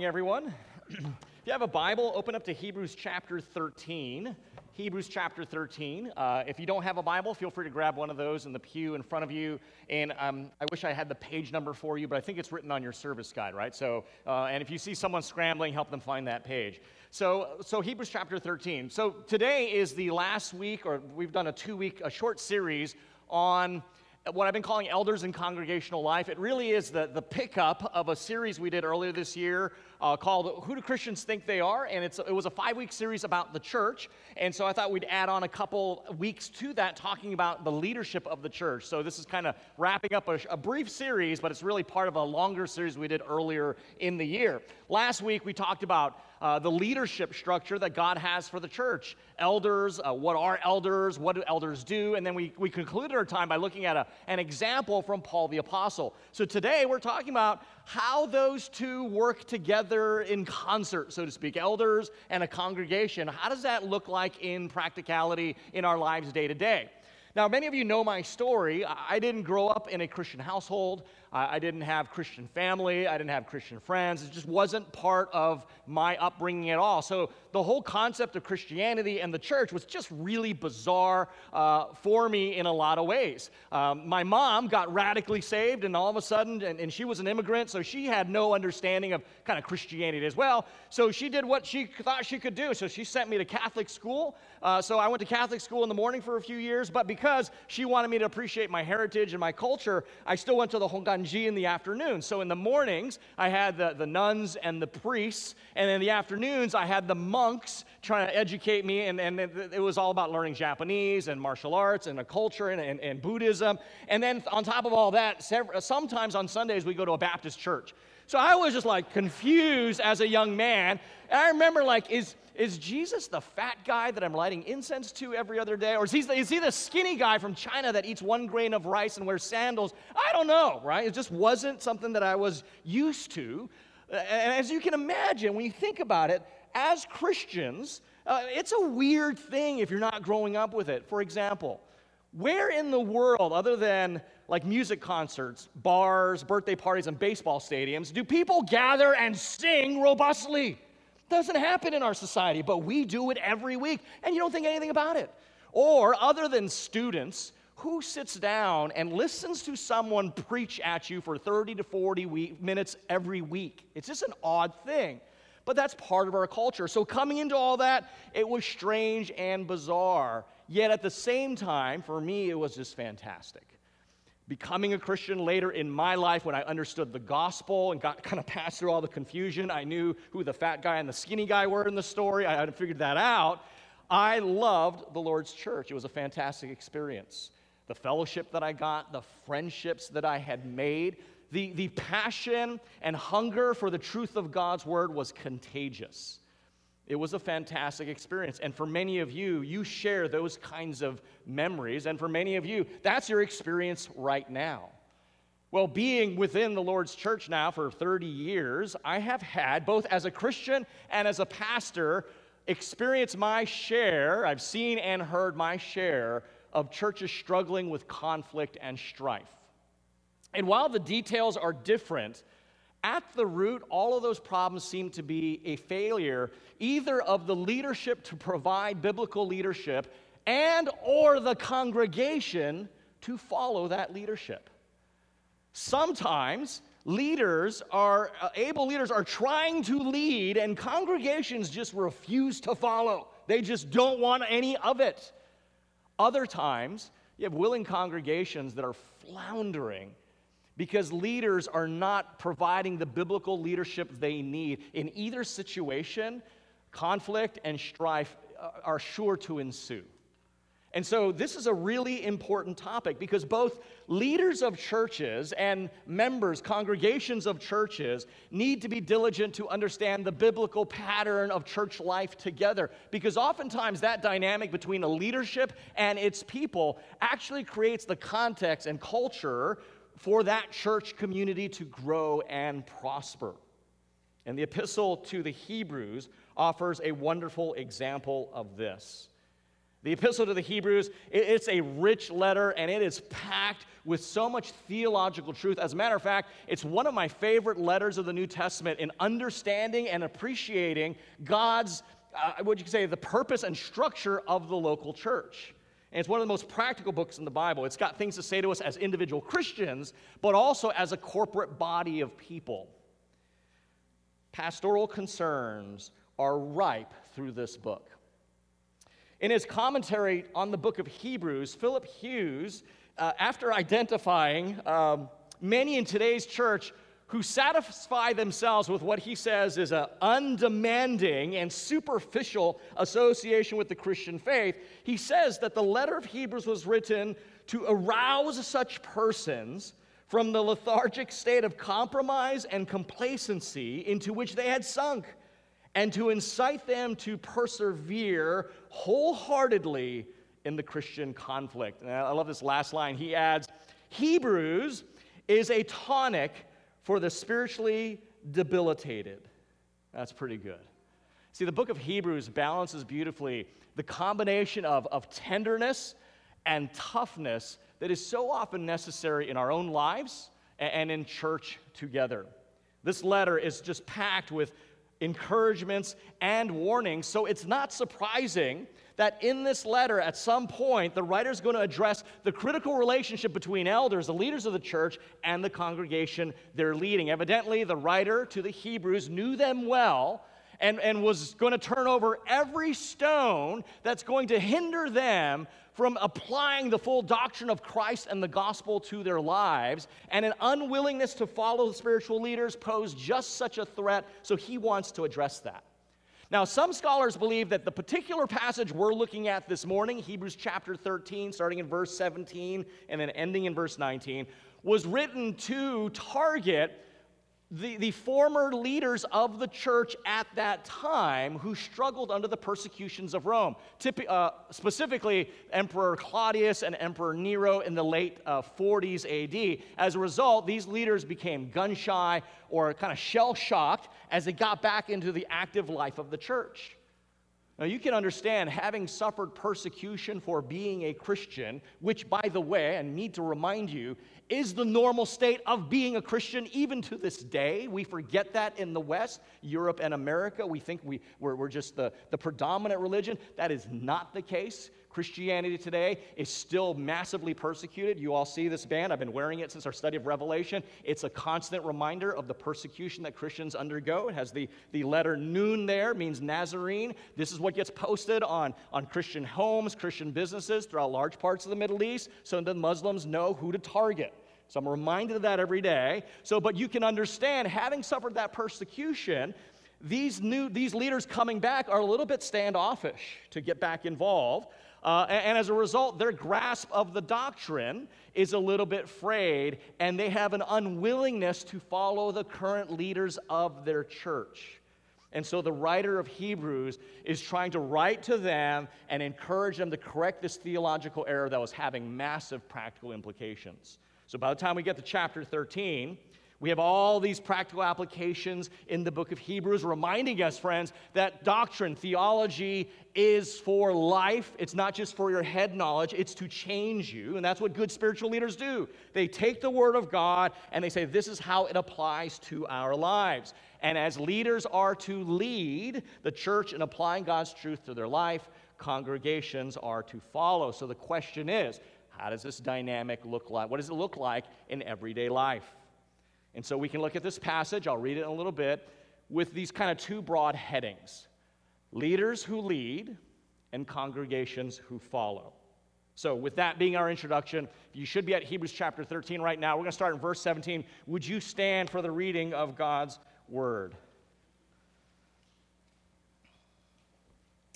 morning, everyone. if you have a Bible, open up to Hebrews chapter 13. Hebrews chapter 13. Uh, if you don't have a Bible, feel free to grab one of those in the pew in front of you. And um, I wish I had the page number for you, but I think it's written on your service guide, right? So, uh, and if you see someone scrambling, help them find that page. So, so Hebrews chapter 13. So today is the last week, or we've done a two week, a short series on what I've been calling elders in congregational life. It really is the, the pickup of a series we did earlier this year uh, called Who Do Christians Think They Are? And it's, it was a five week series about the church. And so I thought we'd add on a couple weeks to that talking about the leadership of the church. So this is kind of wrapping up a, a brief series, but it's really part of a longer series we did earlier in the year. Last week we talked about uh, the leadership structure that God has for the church. Elders, uh, what are elders? What do elders do? And then we, we concluded our time by looking at a, an example from Paul the Apostle. So today we're talking about how those two work together in concert, so to speak, elders and a congregation. How does that look like in practicality in our lives day to day? Now, many of you know my story. I didn't grow up in a Christian household. I didn't have Christian family. I didn't have Christian friends. It just wasn't part of my upbringing at all. So the whole concept of Christianity and the church was just really bizarre uh, for me in a lot of ways. Um, my mom got radically saved, and all of a sudden, and, and she was an immigrant, so she had no understanding of kind of Christianity as well. So she did what she thought she could do. So she sent me to Catholic school. Uh, so I went to Catholic school in the morning for a few years, but because she wanted me to appreciate my heritage and my culture, I still went to the Hongwanji in the afternoon. So in the mornings, I had the, the nuns and the priests, and in the afternoons, I had the monks monks trying to educate me, and, and it, it, was all about learning Japanese and martial arts and a culture and, and, and Buddhism. And then on top of all that, several, sometimes on Sundays we go to a Baptist church. So I was just like confused as a young man. And I remember like, is, is Jesus the fat guy that I'm lighting incense to every other day? Or is he, is he the skinny guy from China that eats one grain of rice and wears sandals? I don't know, right? It just wasn't something that I was used to. And as you can imagine, when you think about it, as Christians, uh, it's a weird thing if you're not growing up with it. For example, where in the world, other than like music concerts, bars, birthday parties, and baseball stadiums, do people gather and sing robustly? Doesn't happen in our society, but we do it every week, and you don't think anything about it. Or, other than students, who sits down and listens to someone preach at you for 30 to 40 week, minutes every week? It's just an odd thing but that's part of our culture. So, coming into all that, it was strange and bizarre. Yet at the same time, for me, it was just fantastic. Becoming a Christian later in my life, when I understood the gospel and got kind of passed through all the confusion, I knew who the fat guy and the skinny guy were in the story. I had figured that out. I loved the Lord's church. It was a fantastic experience. The fellowship that I got, the friendships that I had made, the, the passion and hunger for the truth of God's word was contagious. It was a fantastic experience. And for many of you, you share those kinds of memories. And for many of you, that's your experience right now. Well, being within the Lord's church now for 30 years, I have had, both as a Christian and as a pastor, experience my share, I've seen and heard my share of churches struggling with conflict and strife. And while the details are different, at the root, all of those problems seem to be a failure either of the leadership to provide biblical leadership and or the congregation to follow that leadership. Sometimes leaders are uh, able leaders are trying to lead and congregations just refuse to follow. They just don't want any of it. Other times, you have willing congregations that are floundering because leaders are not providing the biblical leadership they need. In either situation, conflict and strife uh, are sure to ensue. And so, this is a really important topic because both leaders of churches and members, congregations of churches, need to be diligent to understand the biblical pattern of church life together. Because oftentimes, that dynamic between a leadership and its people actually creates the context and culture for that church community to grow and prosper. And the epistle to the Hebrews offers a wonderful example of this. The epistle to the Hebrews, it's a rich letter and it is packed with so much theological truth. As a matter of fact, it's one of my favorite letters of the New Testament in understanding and appreciating God's, uh, what you could say, the purpose and structure of the local church. And it's one of the most practical books in the Bible. It's got things to say to us as individual Christians, but also as a corporate body of people. Pastoral concerns are ripe through this book. In his commentary on the book of Hebrews, Philip Hughes, uh, after identifying um, many in today's church who satisfy themselves with what he says is an undemanding and superficial association with the Christian faith, he says that the letter of Hebrews was written to arouse such persons from the lethargic state of compromise and complacency into which they had sunk and to incite them to persevere wholeheartedly in the Christian conflict. And I love this last line. He adds Hebrews is a tonic for the spiritually debilitated. That's pretty good. See, the book of Hebrews balances beautifully the combination of, of tenderness and toughness that is so often necessary in our own lives and, in church together. This letter is just packed with encouragements, and warnings. So it's not surprising that in this letter, at some point, the writer is going to address the critical relationship between elders, the leaders of the church, and the congregation they're leading. Evidently, the writer to the Hebrews knew them well and, and was going to turn over every stone that's going to hinder them from applying the full doctrine of Christ and the gospel to their lives, and an unwillingness to follow the spiritual leaders posed just such a threat, so he wants to address that. Now, some scholars believe that the particular passage we're looking at this morning, Hebrews chapter 13, starting in verse 17 and then ending in verse 19, was written to target the, the former leaders of the church at that time who struggled under the persecutions of Rome, uh, specifically Emperor Claudius and Emperor Nero in the late uh, 40s AD. As a result, these leaders became gun shy or kind of shell shocked as they got back into the active life of the church. Now, you can understand having suffered persecution for being a Christian, which, by the way, I need to remind you, is the normal state of being a Christian even to this day. We forget that in the West, Europe, and America. We think we, we're, we're just the, the predominant religion. That is not the case. Christianity today is still massively persecuted. You all see this band. I've been wearing it since our study of Revelation. It's a constant reminder of the persecution that Christians undergo. It has the, the letter noon there, means Nazarene. This is what gets posted on, on Christian homes, Christian businesses throughout large parts of the Middle East so that Muslims know who to target. So I'm reminded of that every day. So, but you can understand, having suffered that persecution, these new these leaders coming back are a little bit standoffish to get back involved. Uh, and, and, as a result, their grasp of the doctrine is a little bit frayed, and they have an unwillingness to follow the current leaders of their church. And so the writer of Hebrews is trying to write to them and encourage them to correct this theological error that was having massive practical implications. So by the time we get to chapter 13, we have all these practical applications in the book of Hebrews reminding us, friends, that doctrine, theology is for life. It's not just for your head knowledge, it's to change you. And that's what good spiritual leaders do. They take the word of God and they say, This is how it applies to our lives. And as leaders are to lead the church in applying God's truth to their life, congregations are to follow. So the question is, how does this dynamic look like? What does it look like in everyday life? And so we can look at this passage, I'll read it in a little bit, with these kind of two broad headings leaders who lead and congregations who follow. So, with that being our introduction, you should be at Hebrews chapter 13 right now. We're going to start in verse 17. Would you stand for the reading of God's word?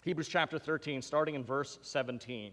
Hebrews chapter 13, starting in verse 17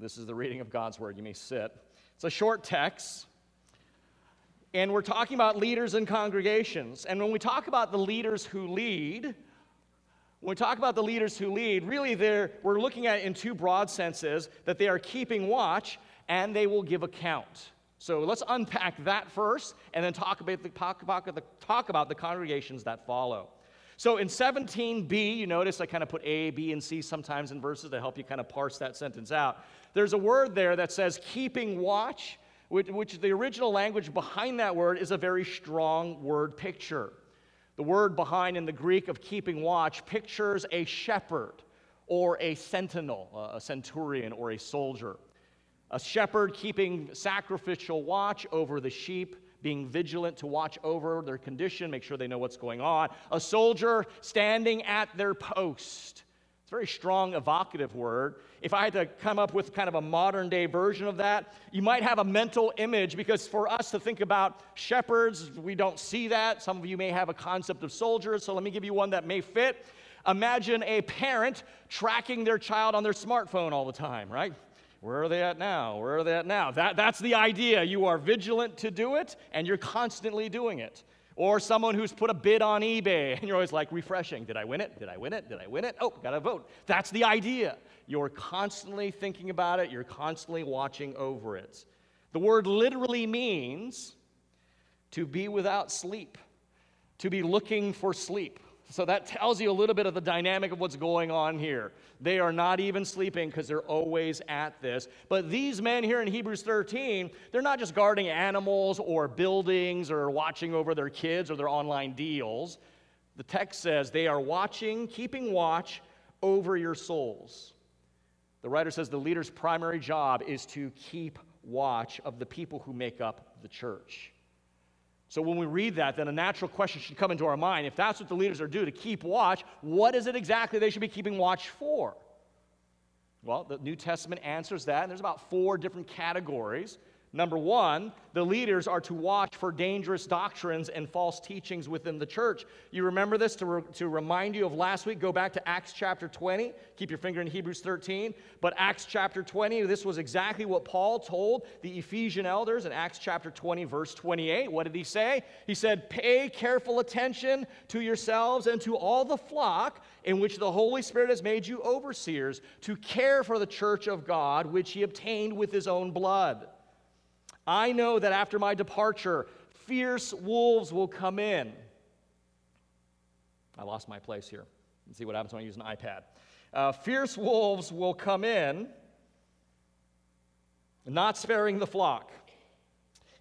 This is the reading of God's word. You may sit. It's a short text, and we're talking about leaders and congregations. And when we talk about the leaders who lead, when we talk about the leaders who lead, really we're looking at it in two broad senses that they are keeping watch and they will give account. So let's unpack that first and then talk about the, talk about the, talk about the congregations that follow. So in 17b, you notice I kind of put A, B, and C sometimes in verses to help you kind of parse that sentence out. There's a word there that says keeping watch, which, which the original language behind that word is a very strong word picture. The word behind in the Greek of keeping watch pictures a shepherd or a sentinel, a centurion or a soldier. A shepherd keeping sacrificial watch over the sheep being vigilant to watch over their condition, make sure they know what's going on. A soldier standing at their post. It's a very strong, evocative word. If I had to come up with kind of a modern day version of that, you might have a mental image because for us to think about shepherds, we don't see that. Some of you may have a concept of soldiers, so let me give you one that may fit. Imagine a parent tracking their child on their smartphone all the time, right? Where are they at now? Where are they at now? That, that's the idea. You are vigilant to do it, and you're constantly doing it. Or someone who's put a bid on eBay, and you're always like refreshing. Did I win it? Did I win it? Did I win it? Oh, got to vote. That's the idea. You're constantly thinking about it, you're constantly watching over it. The word literally means to be without sleep, to be looking for sleep. So that tells you a little bit of the dynamic of what's going on here. They are not even sleeping because they're always at this. But these men here in Hebrews 13, they're not just guarding animals or buildings or watching over their kids or their online deals. The text says they are watching, keeping watch over your souls. The writer says the leader's primary job is to keep watch of the people who make up the church. So when we read that, then a natural question should come into our mind. If that's what the leaders are due to keep watch, what is it exactly they should be keeping watch for? Well, the New Testament answers that, and there's about four different categories. Number one, the leaders are to watch for dangerous doctrines and false teachings within the church. You remember this to, re- to remind you of last week? Go back to Acts chapter 20. Keep your finger in Hebrews 13. But Acts chapter 20, this was exactly what Paul told the Ephesian elders in Acts chapter 20, verse 28. What did he say? He said, Pay careful attention to yourselves and to all the flock in which the Holy Spirit has made you overseers to care for the church of God, which he obtained with his own blood. I know that after my departure, fierce wolves will come in. I lost my place here. Let's see what happens when I use an iPad. Uh, fierce wolves will come in, not sparing the flock.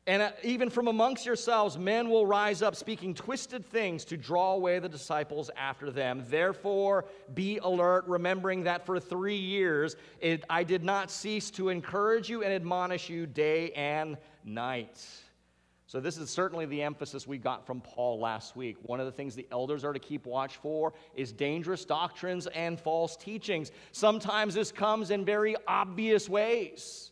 And uh, even from amongst yourselves, men will rise up speaking twisted things to draw away the disciples after them. Therefore, be alert, remembering that for three years it, I did not cease to encourage you and admonish you day and night. So, this is certainly the emphasis we got from Paul last week. One of the things the elders are to keep watch for is dangerous doctrines and false teachings. Sometimes this comes in very obvious ways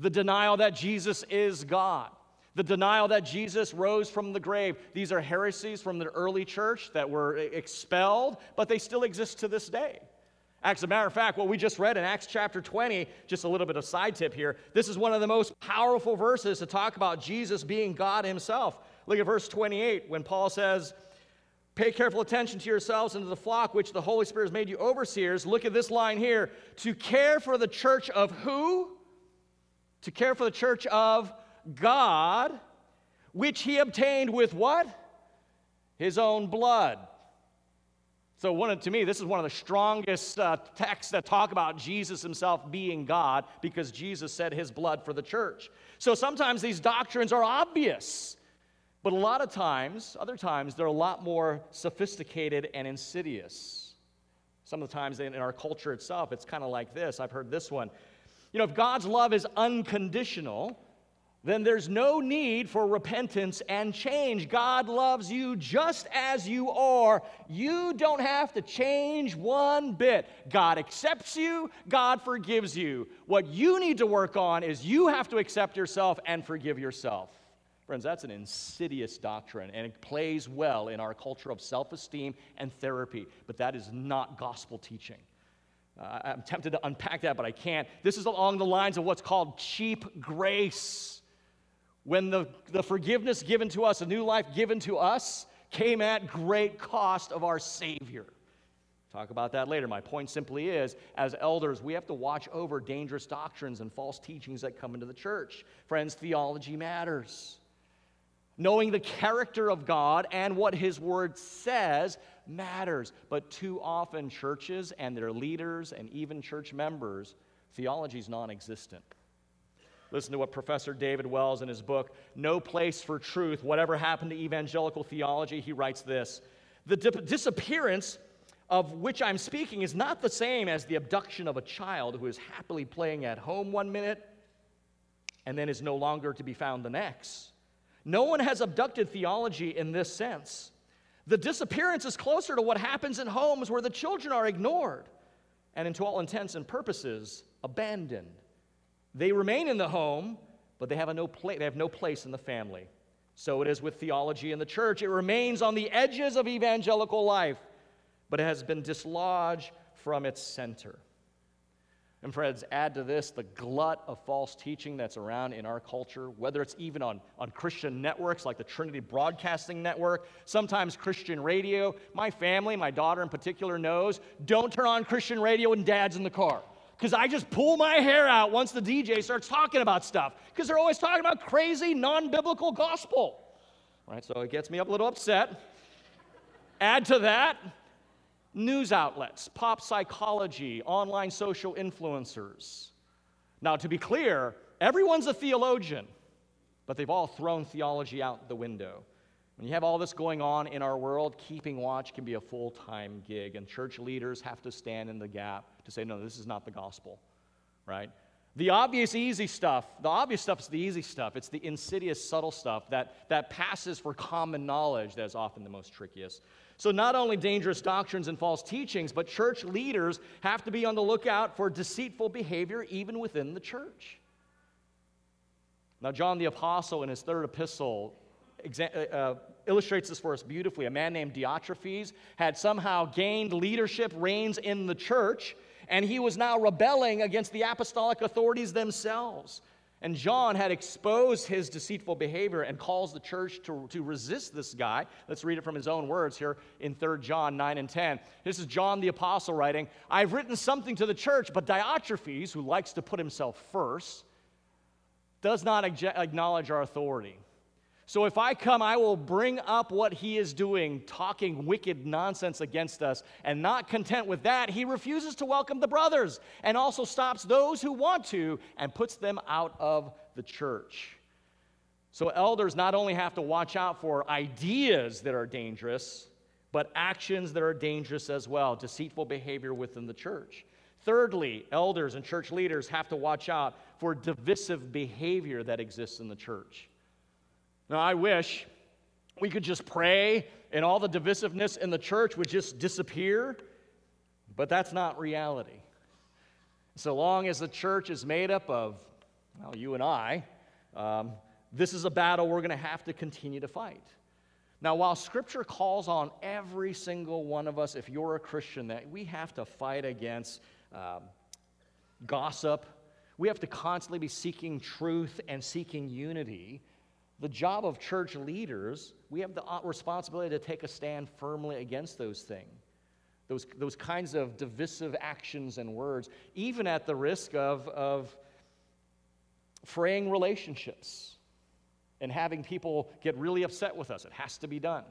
the denial that Jesus is God, the denial that Jesus rose from the grave. These are heresies from the early church that were expelled, but they still exist to this day. As a matter of fact, what we just read in Acts chapter 20, just a little bit of side tip here, this is one of the most powerful verses to talk about Jesus being God himself. Look at verse 28 when Paul says, Pay careful attention to yourselves and to the flock which the Holy Spirit has made you overseers. Look at this line here to care for the church of who? To care for the church of God, which he obtained with what? His own blood. So, one of, to me, this is one of the strongest uh, texts that talk about Jesus himself being God because Jesus said his blood for the church. So, sometimes these doctrines are obvious, but a lot of times, other times, they're a lot more sophisticated and insidious. Some of the times in our culture itself, it's kind of like this. I've heard this one you know, if God's love is unconditional, then there's no need for repentance and change. God loves you just as you are. You don't have to change one bit. God accepts you, God forgives you. What you need to work on is you have to accept yourself and forgive yourself. Friends, that's an insidious doctrine, and it plays well in our culture of self esteem and therapy, but that is not gospel teaching. Uh, I'm tempted to unpack that, but I can't. This is along the lines of what's called cheap grace. When the, the forgiveness given to us, a new life given to us, came at great cost of our Savior. Talk about that later. My point simply is as elders, we have to watch over dangerous doctrines and false teachings that come into the church. Friends, theology matters. Knowing the character of God and what His Word says matters. But too often, churches and their leaders and even church members, theology is non existent. Listen to what Professor David Wells in his book, No Place for Truth Whatever Happened to Evangelical Theology, he writes this The dip- disappearance of which I'm speaking is not the same as the abduction of a child who is happily playing at home one minute and then is no longer to be found the next. No one has abducted theology in this sense. The disappearance is closer to what happens in homes where the children are ignored and, to all intents and purposes, abandoned. They remain in the home, but they have, no pla- they have no place in the family. So it is with theology in the church. It remains on the edges of evangelical life, but it has been dislodged from its center. And friends, add to this the glut of false teaching that's around in our culture, whether it's even on, on Christian networks like the Trinity Broadcasting Network, sometimes Christian radio. My family, my daughter in particular, knows don't turn on Christian radio when dad's in the car. Because I just pull my hair out once the DJ starts talking about stuff. Because they're always talking about crazy, non biblical gospel. Right? So it gets me up a little upset. Add to that, news outlets, pop psychology, online social influencers. Now, to be clear, everyone's a theologian, but they've all thrown theology out the window. When you have all this going on in our world, keeping watch can be a full time gig, and church leaders have to stand in the gap to say, no, this is not the gospel, right? The obvious, easy stuff, the obvious stuff is the easy stuff. It's the insidious, subtle stuff that, that passes for common knowledge that is often the most trickiest. So, not only dangerous doctrines and false teachings, but church leaders have to be on the lookout for deceitful behavior even within the church. Now, John the Apostle, in his third epistle, uh, uh, illustrates this for us beautifully. A man named Diotrephes had somehow gained leadership reins in the church, and he was now rebelling against the apostolic authorities themselves. And John had exposed his deceitful behavior and calls the church to, to resist this guy. Let's read it from his own words here in 3 John 9 and 10. This is John the Apostle writing I've written something to the church, but Diotrephes, who likes to put himself first, does not acknowledge our authority. So if I come, I will bring up what he is doing, talking wicked nonsense against us. And not content with that, he refuses to welcome the brothers and also stops those who want to and puts them out of the church. So elders not only have to watch out for ideas that are dangerous, but actions that are dangerous as well, deceitful behavior within the church. Thirdly, elders and church leaders have to watch out for divisive behavior that exists in the church. Now, I wish we could just pray and all the divisiveness in the church would just disappear, but that's not reality. So long as the church is made up of, well, you and I, um, this is a battle we're going to have to continue to fight. Now, while Scripture calls on every single one of us, if you're a Christian, that we have to fight against um, gossip, we have to constantly be seeking truth and seeking unity the job of church leaders, we have the uh, responsibility to take a stand firmly against those things, those, those kinds of divisive actions and words, even at the risk of, of fraying relationships and having people get really upset with us. It has to be done.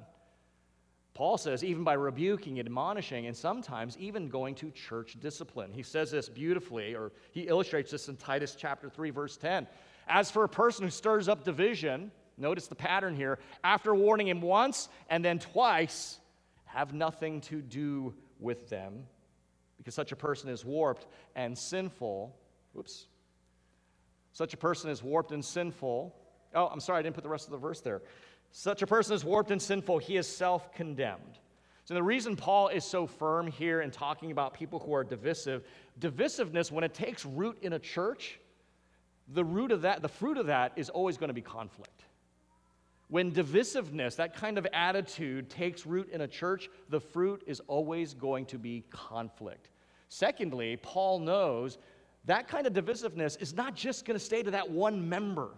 Paul says, even by rebuking, admonishing, and sometimes even going to church discipline. He says this beautifully, or he illustrates this in Titus chapter 3, verse 10. As for a person who stirs up division, Notice the pattern here. After warning him once and then twice, have nothing to do with them because such a person is warped and sinful. Oops. Such a person is warped and sinful. Oh, I'm sorry, I didn't put the rest of the verse there. Such a person is warped and sinful, he is self condemned. So, the reason Paul is so firm here in talking about people who are divisive, divisiveness, when it takes root in a church, the root of that, the fruit of that is always going to be conflict. When divisiveness, that kind of attitude, takes root in a church, the fruit is always going to be conflict. Secondly, Paul knows that kind of divisiveness is not just going to stay to that one member.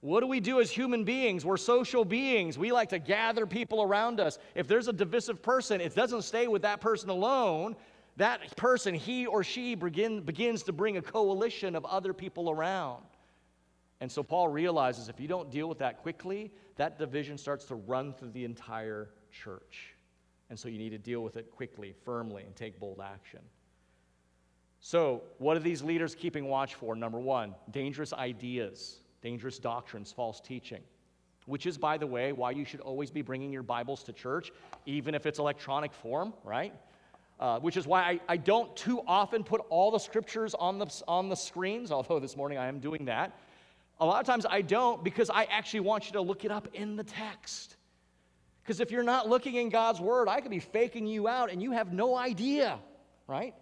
What do we do as human beings? We're social beings. We like to gather people around us. If there's a divisive person, it doesn't stay with that person alone. That person, he or she, begin, begins to bring a coalition of other people around. And so Paul realizes if you don't deal with that quickly, that division starts to run through the entire church. And so you need to deal with it quickly, firmly, and take bold action. So, what are these leaders keeping watch for? Number one, dangerous ideas dangerous doctrines, false teaching. Which is, by the way, why you should always be bringing your Bibles to church, even if it's electronic form, right? Uh, which is why I, I don't too often put all the scriptures on the, on the screens, although this morning I am doing that. A lot of times I don't because I actually want you to look it up in the text. Because if you're not looking in God's word, I could be faking you out and you have no idea, right?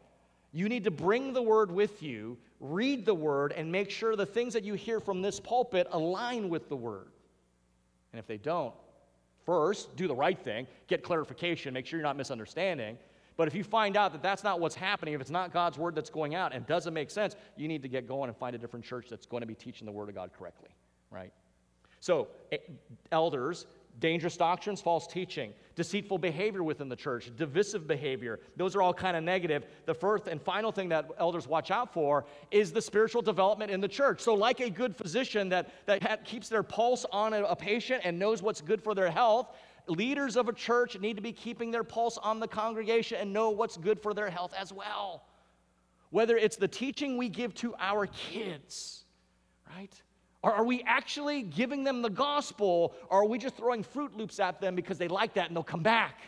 You need to bring the word with you read the word and make sure the things that you hear from this pulpit align with the word. And if they don't, first, do the right thing, get clarification, make sure you're not misunderstanding. But if you find out that that's not what's happening, if it's not God's word that's going out and doesn't make sense, you need to get going and find a different church that's going to be teaching the word of God correctly, right? So, elders, dangerous doctrines, false teaching, deceitful behavior within the church, divisive behavior. Those are all kind of negative. The first and final thing that elders watch out for is the spiritual development in the church. So, like a good physician that, that keeps their pulse on a, a patient and knows what's good for their health, leaders of a church need to be keeping their pulse on the congregation and know what's good for their health as well. Whether it's the teaching we give to our kids, right? Or are we actually giving them the gospel, or are we just throwing Froot Loops at them because they like that and they'll come back?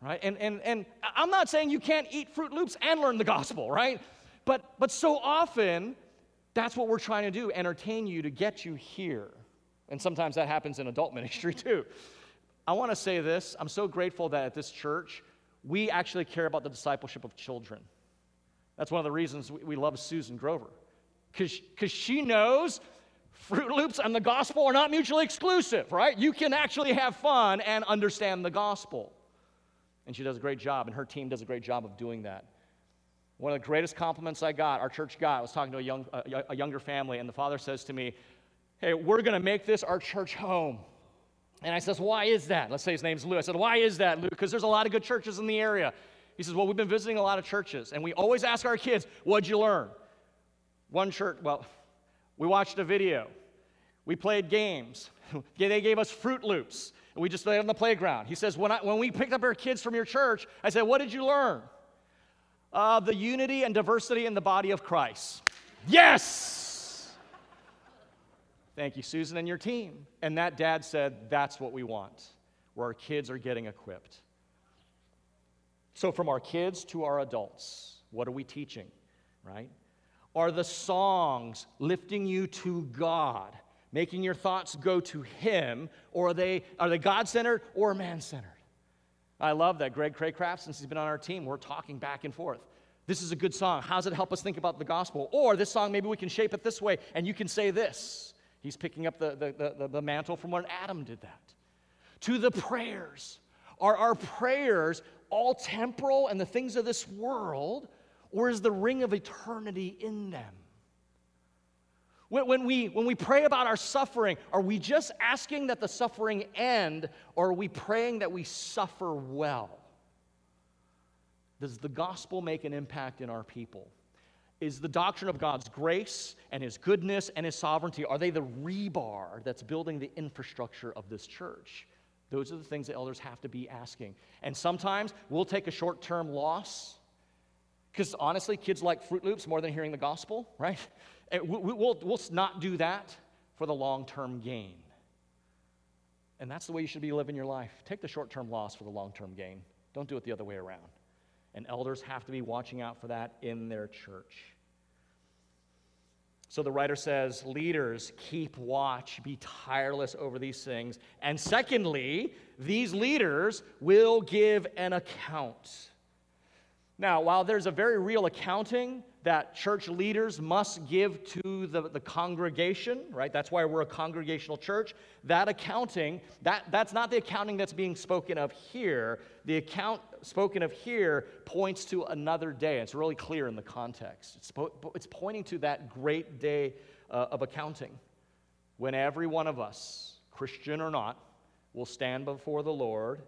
Right? And, and, and I'm not saying you can't eat Froot Loops and learn the gospel, right? But, but so often, that's what we're trying to do entertain you to get you here. And sometimes that happens in adult ministry too. I want to say this I'm so grateful that at this church, we actually care about the discipleship of children. That's one of the reasons we, love Susan Grover, because she knows Froot Loops and the gospel are not mutually exclusive, right? You can actually have fun and understand the gospel. And she does a great job, and her team does a great job of doing that. One of the greatest compliments I got, our church got, I was talking to a, young, a, a younger family, and the father says to me, Hey, we're going to make this our church home. And I says, Why is that? Let's say his name's Lou. I said, Why is that, Lou? Because there's a lot of good churches in the area. He says, Well, we've been visiting a lot of churches, and we always ask our kids, What'd you learn? One church, well, we watched a video. We played games. they gave us Froot Loops. And we just played on the playground. He says, when, I, when we picked up our kids from your church, I said, What did you learn? Uh, the unity and diversity in the body of Christ. Yes! Thank you, Susan, and your team. And that dad said, That's what we want, where our kids are getting equipped. So, from our kids to our adults, what are we teaching, right? Are the songs lifting you to God, making your thoughts go to Him, or are they, are they God centered or man centered? I love that. Greg Craycraft, since he's been on our team, we're talking back and forth. This is a good song. How does it help us think about the gospel? Or this song, maybe we can shape it this way, and you can say this. He's picking up the, the, the, the mantle from when Adam did that. To the prayers. Are our prayers all temporal and the things of this world, or is the ring of eternity in them? When, when, we, when we pray about our suffering, are we just asking that the suffering end, or are we praying that we suffer well? Does the gospel make an impact in our people? Is the doctrine of God's grace and His goodness and His sovereignty, are they the rebar that's building the infrastructure of this church? Those are the things that elders have to be asking. And sometimes we'll take a short term loss because honestly, kids like Froot Loops more than hearing the gospel, right? We'll, we'll not do that for the long term gain. And that's the way you should be living your life. Take the short term loss for the long term gain. Don't do it the other way around. And elders have to be watching out for that in their church. So the writer says, leaders, keep watch, be tireless over these things. And secondly, these leaders will give an account. Now, while there's a very real accounting that church leaders must give to the, the congregation, right? That's why we're a congregational church. That accounting, that, that's not the accounting that's being spoken of here. The account spoken of here points to another day. It's really clear in the context. It's, it's pointing to that great day uh, of accounting when every one of us, Christian or not, will stand before the Lord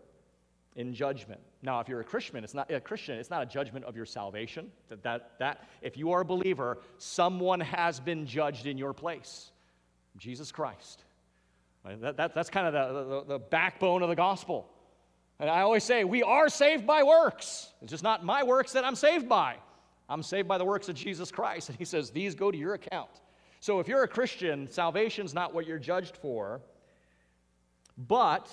in judgment. Now, if you're a Christian, it's not a Christian, it's not a judgment of your salvation. That, that, that if you are a believer, someone has been judged in your place. Jesus Christ. That, that, that's kind of the, the, the backbone of the gospel. And I always say, we are saved by works. It's just not my works that I'm saved by. I'm saved by the works of Jesus Christ. And he says, these go to your account. So if you're a Christian, salvation's not what you're judged for. But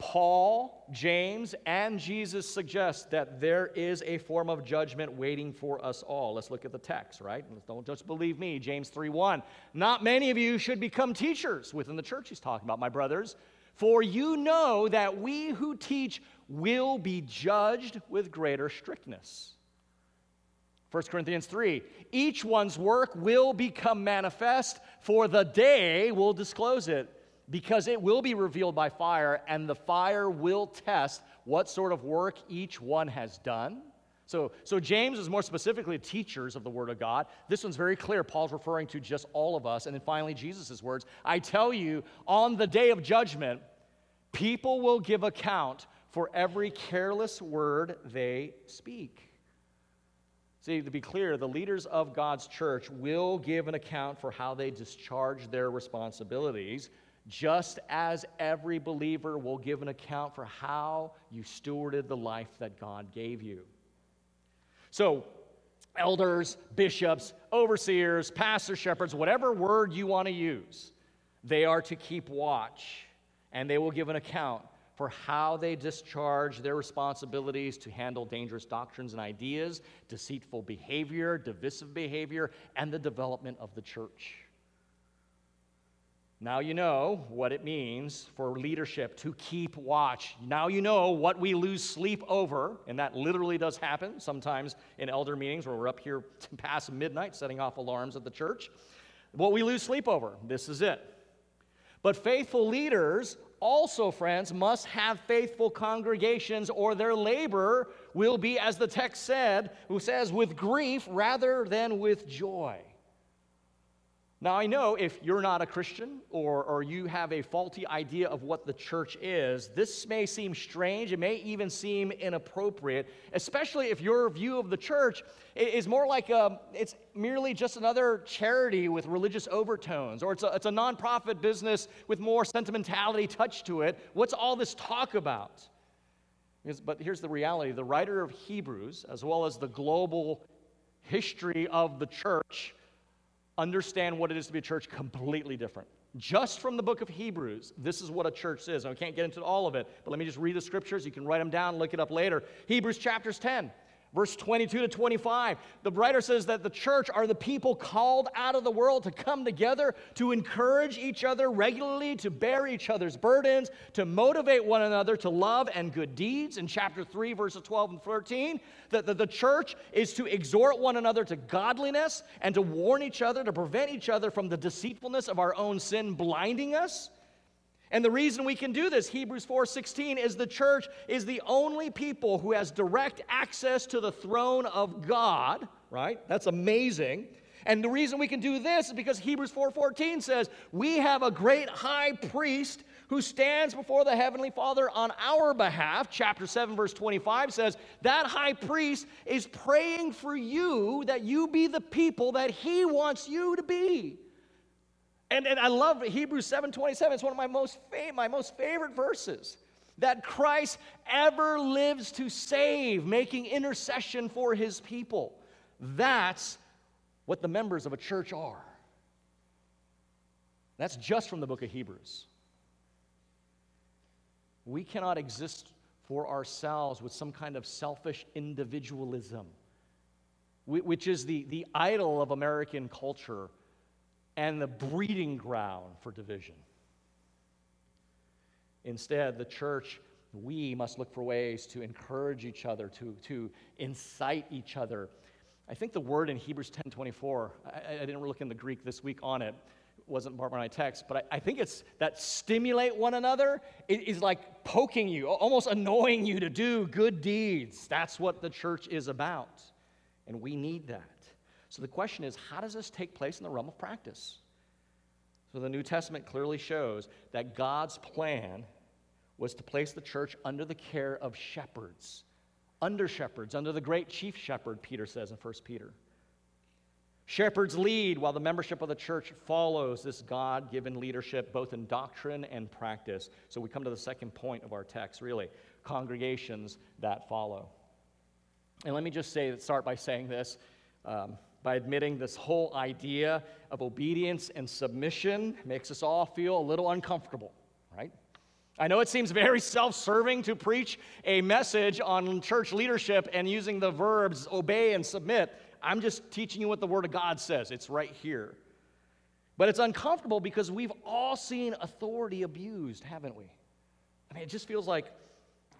Paul, James, and Jesus suggest that there is a form of judgment waiting for us all. Let's look at the text, right? Don't just believe me. James 3:1. Not many of you should become teachers within the church he's talking about, my brothers, for you know that we who teach will be judged with greater strictness. 1 Corinthians 3 Each one's work will become manifest, for the day will disclose it because it will be revealed by fire, and the fire will test what sort of work each one has done. So, so James is more specifically teachers of the Word of God. This one's very clear. Paul's referring to just all of us. And then finally, Jesus' words I tell you, on the day of judgment, people will give account for every careless word they speak. See, to be clear, the leaders of God's church will give an account for how they discharge their responsibilities just as every believer will give an account for how you stewarded the life that God gave you. So, elders, bishops, overseers, pastors, shepherds, whatever word you want to use, they are to keep watch and they will give an account for how they discharge their responsibilities to handle dangerous doctrines and ideas, deceitful behavior, divisive behavior, and the development of the church. Now you know what it means for leadership to keep watch. Now you know what we lose sleep over, and that literally does happen sometimes in elder meetings where we're up here past midnight setting off alarms at the church. What we lose sleep over, this is it. But faithful leaders also, friends, must have faithful congregations, or their labor will be, as the text said, who says, with grief rather than with joy. Now, I know if you're not a Christian or, or you have a faulty idea of what the church is, this may seem strange. It may even seem inappropriate, especially if your view of the church is more like a, it's merely just another charity with religious overtones, or it's a, it's a nonprofit business with more sentimentality touch to it. What's all this talk about? But here's the reality the writer of Hebrews, as well as the global history of the church, understand what it is to be a church completely different. Just from the book of Hebrews, this is what a church is. I can't get into all of it, but let me just read the scriptures. You can write them down, look it up later. Hebrews chapters 10. Verse 22 to 25, the writer says that the church are the people called out of the world to come together, to encourage each other regularly, to bear each other's burdens, to motivate one another to love and good deeds. In chapter 3, verses 12 and 13, that the, the church is to exhort one another to godliness and to warn each other, to prevent each other from the deceitfulness of our own sin blinding us. And the reason we can do this, Hebrews 4:16, is the church is the only people who has direct access to the throne of God, right? That's amazing. And the reason we can do this is because Hebrews 4:14 says, "We have a great high priest who stands before the heavenly Father on our behalf." Chapter 7 verse 25 says, "That high priest is praying for you that you be the people that he wants you to be." And, and I love Hebrews 7 27. It's one of my most, my most favorite verses. That Christ ever lives to save, making intercession for his people. That's what the members of a church are. That's just from the book of Hebrews. We cannot exist for ourselves with some kind of selfish individualism, which is the, the idol of American culture and the breeding ground for division. Instead, the church, we must look for ways to encourage each other, to, to incite each other. I think the word in Hebrews 10:24, I, I didn't look in the Greek this week on it, wasn't part of my text, but I, I, think it's that stimulate one another is like poking you, almost annoying you to do good deeds. That's what the church is about. And we need that. So the question is, how does this take place in the realm of practice? So the New Testament clearly shows that God's plan was to place the church under the care of shepherds, under shepherds, under the great chief shepherd, Peter says in 1 Peter. Shepherds lead while the membership of the church follows this God given leadership, both in doctrine and practice. So we come to the second point of our text, really congregations that follow. And let me just say, start by saying this, um, by admitting this whole idea of obedience and submission makes us all feel a little uncomfortable, right? I know it seems very self serving to preach a message on church leadership and using the verbs obey and submit. I'm just teaching you what the Word of God says. It's right here. But it's uncomfortable because we've all seen authority abused, haven't we? I mean, it just feels like,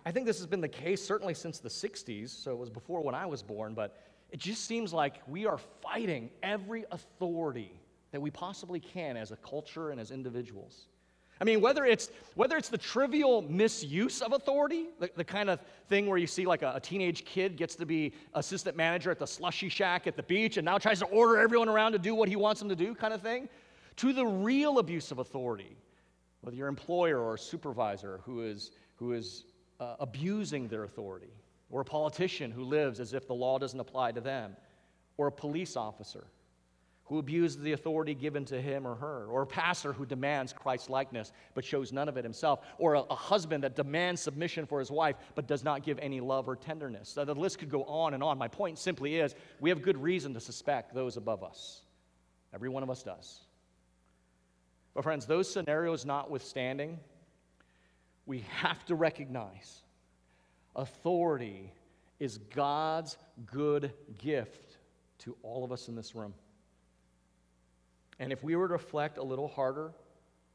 I think this has been the case certainly since the 60s, so it was before when I was born, but it just seems like we are fighting every authority that we possibly can as a culture and as individuals. I mean, whether it's, whether it's the trivial misuse of authority, the, the kind of thing where you see like a, a, teenage kid gets to be assistant manager at the slushy shack at the beach and now tries to order everyone around to do what he wants them to do, kind of thing, to the real abuse of authority, whether your employer or supervisor who is, who is uh, abusing their authority, or a politician who lives as if the law doesn't apply to them, or a police officer who abuses the authority given to him or her, or a pastor who demands Christ likeness but shows none of it himself, or a, a, husband that demands submission for his wife but does not give any love or tenderness. So the list could go on and on. My point simply is we have good reason to suspect those above us. Every one of us does. But, friends, those scenarios notwithstanding, we have to recognize authority is God's good gift to all of us in this room. And if we were to reflect a little harder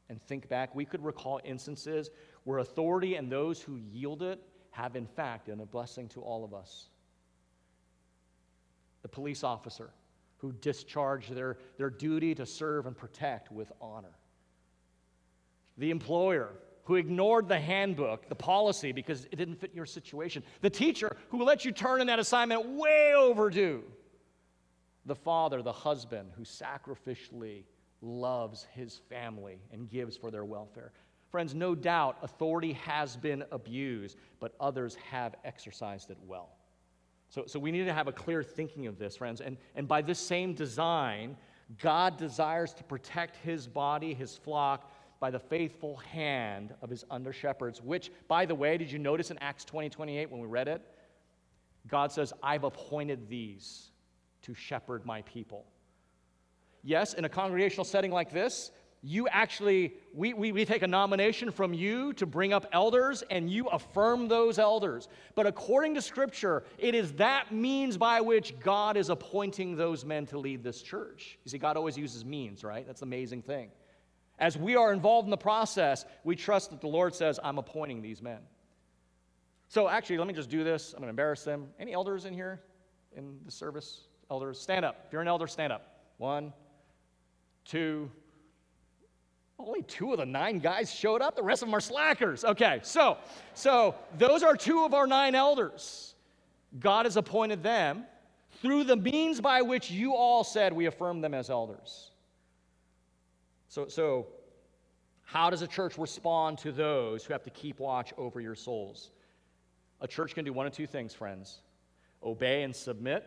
and think back, we could recall instances where authority and those who yield it have, in fact, been a blessing to all of us. The police officer who discharged their, their duty to serve and protect with honor. The employer who ignored the handbook, the policy, because it didn't fit your situation. The teacher who let you turn in that assignment way overdue the father, the husband, who sacrificially loves his family and gives for their welfare. Friends, no doubt authority has been abused, but others have exercised it well. So, so we need to have a clear thinking of this, friends. And, and by this same design, God desires to protect his body, his flock, by the faithful hand of his under shepherds, which, by the way, did you notice in Acts 20 28 when we read it? God says, I've appointed these to shepherd my people. Yes, in a congregational setting like this, you actually, we, we, we take a nomination from you to bring up elders and you affirm those elders. But according to Scripture, it is that means by which God is appointing those men to lead this church. You see, God always uses means, right? That's the amazing thing. As we are involved in the process, we trust that the Lord says, I'm appointing these men. So actually, let me just do this. I'm going to embarrass them. Any elders in here in the service? Elders, stand up. If you're an elder, stand up. One, two. Only two of the nine guys showed up. The rest of them are slackers. Okay, so so those are two of our nine elders. God has appointed them through the means by which you all said we affirm them as elders. So, so how does a church respond to those who have to keep watch over your souls? A church can do one of two things, friends obey and submit,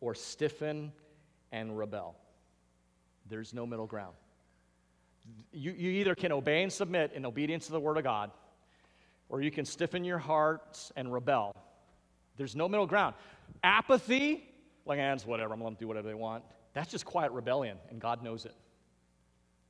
or stiffen and rebel. There's no middle ground. You, you either can obey and submit in obedience to the Word of God, or you can stiffen your hearts and rebel. There's no middle ground. Apathy, like, eh, whatever, I'm going to do whatever they want. That's just quiet rebellion, and God knows it.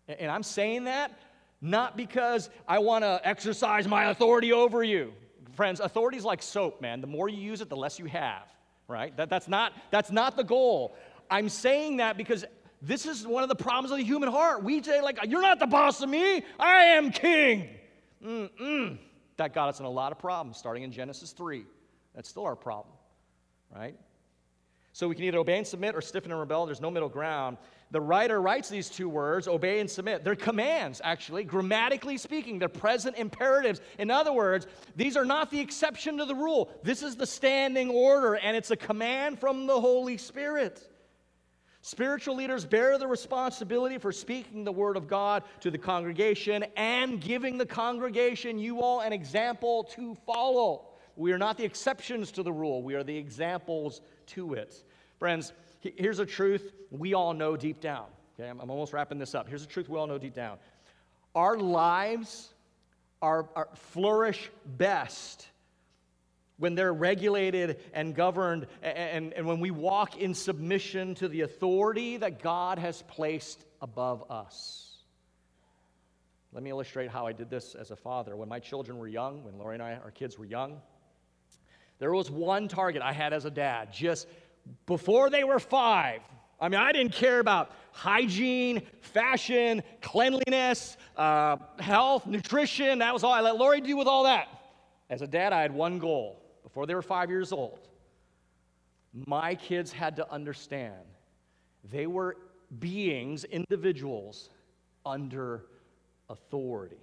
And, I'm saying that not because I want to exercise my authority over you. Friends, authority is like soap, man. The more you use it, the less you have right? That, that's, not, that's not the goal. I'm saying that because this is one of the problems of the human heart. We say, like, you're not the boss of me, I am king. Mm-mm. That got us in a lot of problems starting in Genesis 3. That's still our problem, right? So we can either obey and submit or stiffen and rebel. There's no middle ground. The writer writes these two words, obey and submit. They're commands, actually. Grammatically speaking, they're present imperatives. In other words, these are not the exception to the rule. This is the standing order, and it's a command from the Holy Spirit. Spiritual leaders bear the responsibility for speaking the word of God to the congregation and giving the congregation, you all, an example to follow. We are not the exceptions to the rule, we are the examples to it. Friends, here's a truth we all know deep down. Okay, I'm, almost wrapping this up. Here's a truth we all know deep down. Our lives are, are flourish best when they're regulated and governed, and, and, and when we walk in submission to the authority that God has placed above us. Let me illustrate how I did this as a father. When my children were young, when Lori and I, our kids were young, there was one target I had as a dad. Just before they were five, I mean, I didn't care about hygiene, fashion, cleanliness, uh, health, nutrition. That was all I let Lori do with all that. As a dad, I had one goal before they were five years old, my kids had to understand they were beings, individuals, under authority.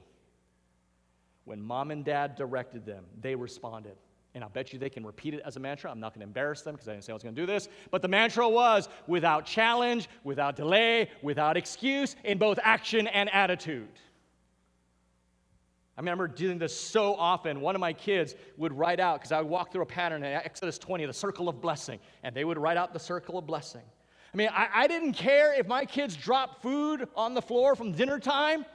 When mom and dad directed them, they responded. And I'll bet you they can repeat it as a mantra. I'm not going to embarrass them because I didn't say I was going to do this. But the mantra was without challenge, without delay, without excuse, in both action and attitude. I remember doing this so often. One of my kids would write out, because I would walk through a pattern in Exodus 20, the circle of blessing, and they would write out the circle of blessing. I mean, I, I didn't care if my kids dropped food on the floor from dinner time,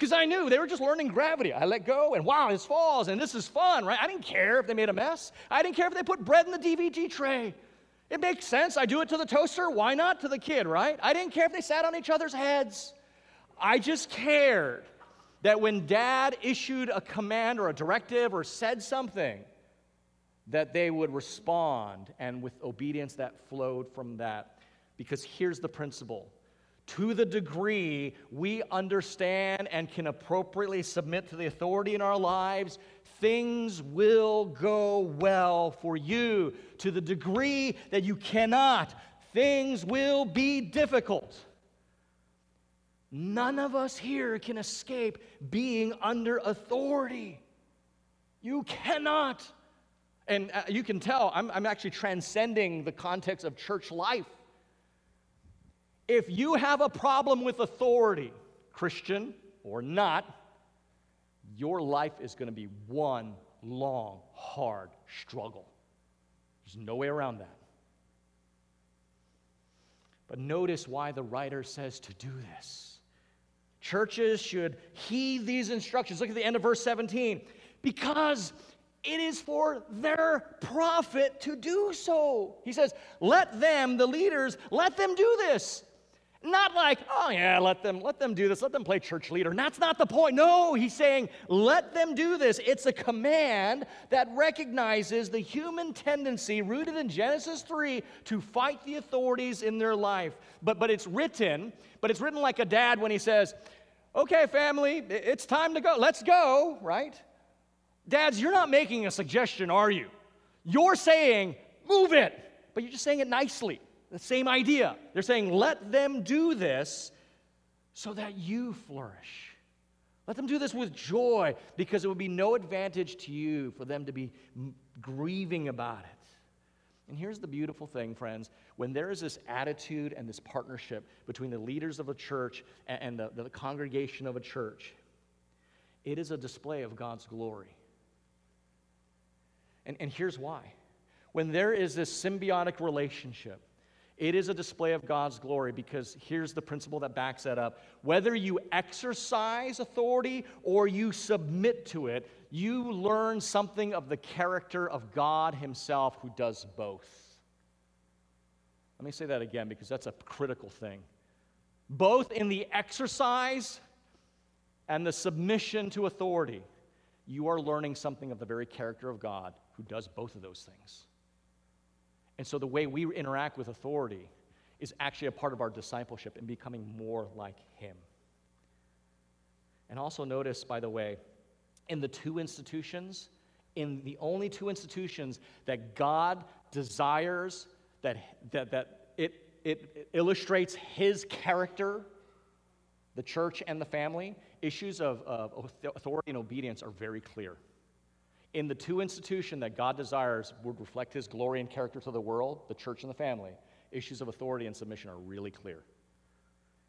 because I knew they were just learning gravity. I let go, and wow, this falls, and this is fun, right? I didn't care if they made a mess. I didn't care if they put bread in the DVD tray. It makes sense. I do it to the toaster. Why not to the kid, right? I didn't care if they sat on each other's heads. I just cared that when dad issued a command or a directive or said something, that they would respond and with obedience that flowed from that. Because here's the principle to the degree we understand and can appropriately submit to the authority in our lives, things will go well for you. To the degree that you cannot, things will be difficult. None of us here can escape being under authority. You cannot. And uh, you can tell, I'm, I'm actually transcending the context of church life. If you have a problem with authority, Christian or not, your life is going to be one long, hard struggle. There's no way around that. But notice why the writer says to do this. Churches should heed these instructions. Look at the end of verse 17. Because it is for their profit to do so. He says, let them, the leaders, let them do this. Not like, oh yeah, let them let them do this, let them play church leader. And that's not the point. No, he's saying, let them do this. It's a command that recognizes the human tendency rooted in Genesis 3 to fight the authorities in their life. But but it's written, but it's written like a dad when he says, Okay, family, it's time to go. Let's go, right? Dads, you're not making a suggestion, are you? You're saying, move it, but you're just saying it nicely. The same idea. They're saying, let them do this so that you flourish. Let them do this with joy because it would be no advantage to you for them to be grieving about it. And here's the beautiful thing, friends. When there is this attitude and this partnership between the leaders of a church and the, the congregation of a church, it is a display of God's glory. And, and here's why. When there is this symbiotic relationship, it is a display of God's glory because here's the principle that backs that up. Whether you exercise authority or you submit to it, you learn something of the character of God Himself who does both. Let me say that again because that's a critical thing. Both in the exercise and the submission to authority, you are learning something of the very character of God who does both of those things. And so the way we interact with authority is actually a part of our discipleship and becoming more like Him. And also notice, by the way, in the two institutions, in the only two institutions that God desires that, that, that it, it illustrates his character, the church and the family, issues of, of authority and obedience are very clear. In the two institution that God desires would reflect his glory and character to the world, the church and the family, issues of authority and submission are really clear.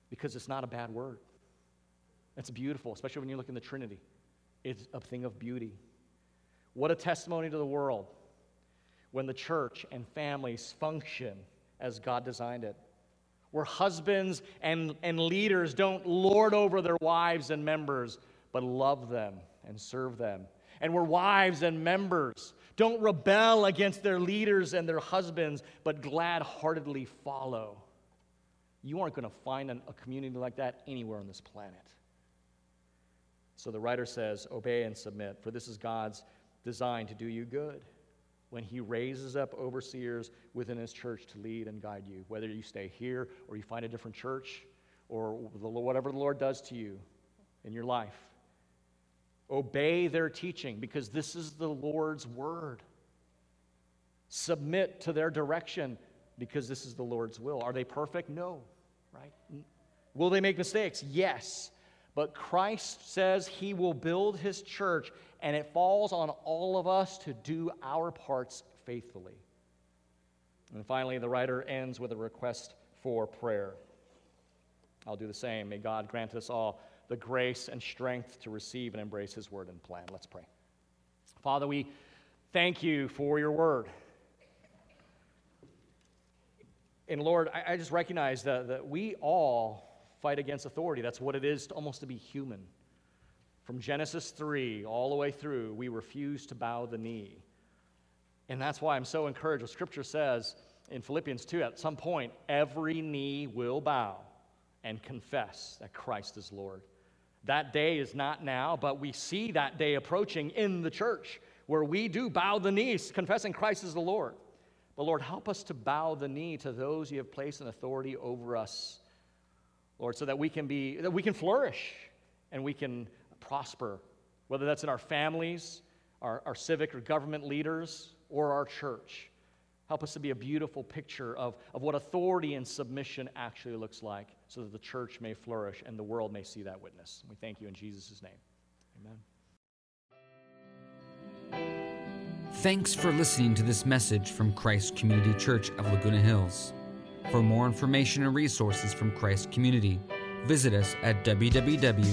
Because it's not a bad word. It's beautiful, especially when you look in the Trinity. It's a thing of beauty. What a testimony to the world when the church and families function as God designed it. Where husbands and, and leaders don't lord over their wives and members, but love them and serve them. And where wives and members don't rebel against their leaders and their husbands, but glad heartedly follow. You aren't going to find an, a community like that anywhere on this planet. So the writer says, Obey and submit, for this is God's design to do you good when he raises up overseers within his church to lead and guide you, whether you stay here or you find a different church or whatever the Lord does to you in your life. Obey their teaching because this is the Lord's word. Submit to their direction because this is the Lord's will. Are they perfect? No, right? Will they make mistakes? Yes. But Christ says he will build his church and it falls on all of us to do our parts faithfully. And finally, the writer ends with a request for prayer. I'll do the same. May God grant us all the grace and strength to receive and embrace His word and plan. Let's pray. Father, we thank you for your word. And Lord, I, I just recognize that, that we all fight against authority. That's what it is to, almost to be human. From Genesis 3 all the way through, we refuse to bow the knee. And that's why I'm so encouraged. What Scripture says in Philippians 2 at some point, every knee will bow and confess that Christ is Lord. That day is not now, but we see that day approaching in the church where we do bow the knees, confessing Christ is the Lord. But Lord, help us to bow the knee to those you have placed in authority over us, Lord, so that we can be, that we can flourish and we can prosper, whether that's in our families, our, our civic or government leaders, or our church. Help us to be a beautiful picture of, of what authority and submission actually looks like so that the church may flourish and the world may see that witness. We thank you in Jesus' name. Amen. Thanks for listening to this message from Christ Community Church of Laguna Hills. For more information and resources from Christ Community, visit us at www.ccclh.org.